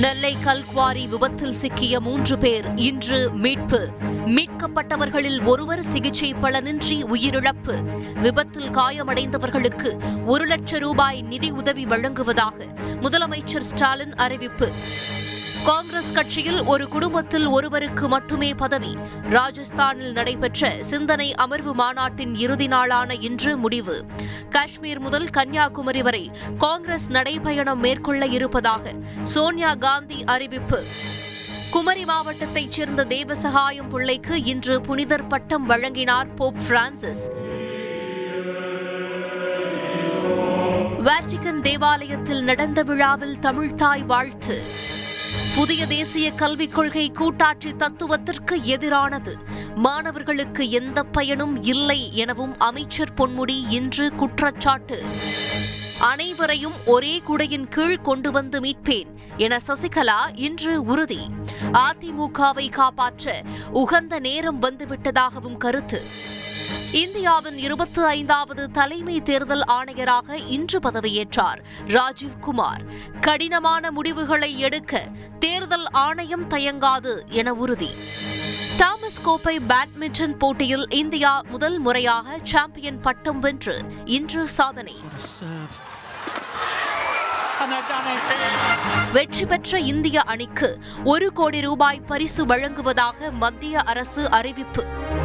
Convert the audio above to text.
நெல்லை கல்குவாரி விபத்தில் சிக்கிய மூன்று பேர் இன்று மீட்பு. மீட்கப்பட்டவர்களில் ஒருவர் சிகிச்சை பலனின்றி உயிரிழப்பு. விபத்தில் காயமடைந்தவர்களுக்கு ஒரு லட்சம் ரூபாய் நிதி உதவி வழங்குவதாக முதலமைச்சர் ஸ்டாலின் அறிவிப்பு. காங்கிரஸ் கட்சியில் ஒரு குடும்பத்தில் ஒருவருக்கு மட்டுமே பதவி. ராஜஸ்தானில் நடைபெற்ற சிந்தனை அமர்வு மாநாட்டின் இறுதி நாளான இன்று முடிவு. காஷ்மீர் முதல் கன்னியாகுமரி வரை காங்கிரஸ் நடைபயணம் மேற்கொள்ள இருப்பதாக சோனியா காந்தி அறிவிப்பு. குமரி மாவட்டத்தைச் சேர்ந்த தேவசகாயம் பிள்ளைக்கு இன்று புனிதர் பட்டம் வழங்கினார் போப் பிரான்சிஸ். வாட்டிகன் தேவாலயத்தில் நடந்த விழாவில் தமிழ்தாய் வாழ்த்து. புதிய தேசிய கல்விக் கொள்கை கூட்டாட்சி தத்துவத்திற்கு எதிரானது. மாணவர்களுக்கு எந்த பயனும் இல்லை எனவும் அமைச்சர் பொன்முடி இன்று குற்றச்சாட்டு. அனைவரையும் ஒரே குடையின் கீழ் கொண்டு வந்து மீட்பேன் என சசிகலா இன்று உறுதி. அதிமுகவை காப்பாற்ற உகந்த நேரம் வந்துவிட்டதாகவும் கருத்து. இந்தியாவின் இருபத்தி ஐந்தாவது தலைமை தேர்தல் ஆணையராக இன்று பதவியேற்றார் ராஜீவ் குமார். கடினமான முடிவுகளை எடுக்க தேர்தல் ஆணையம் தயங்காது என உறுதி. தாமஸ் கோப்பை பேட்மிண்டன் போட்டியில் இந்தியா முதல் முறையாக சாம்பியன் பட்டம் வென்று இன்று சாதனை. வெற்றி பெற்ற இந்திய அணிக்கு ஒரு கோடி ரூபாய் பரிசு வழங்குவதாக மத்திய அரசு அறிவிப்பு.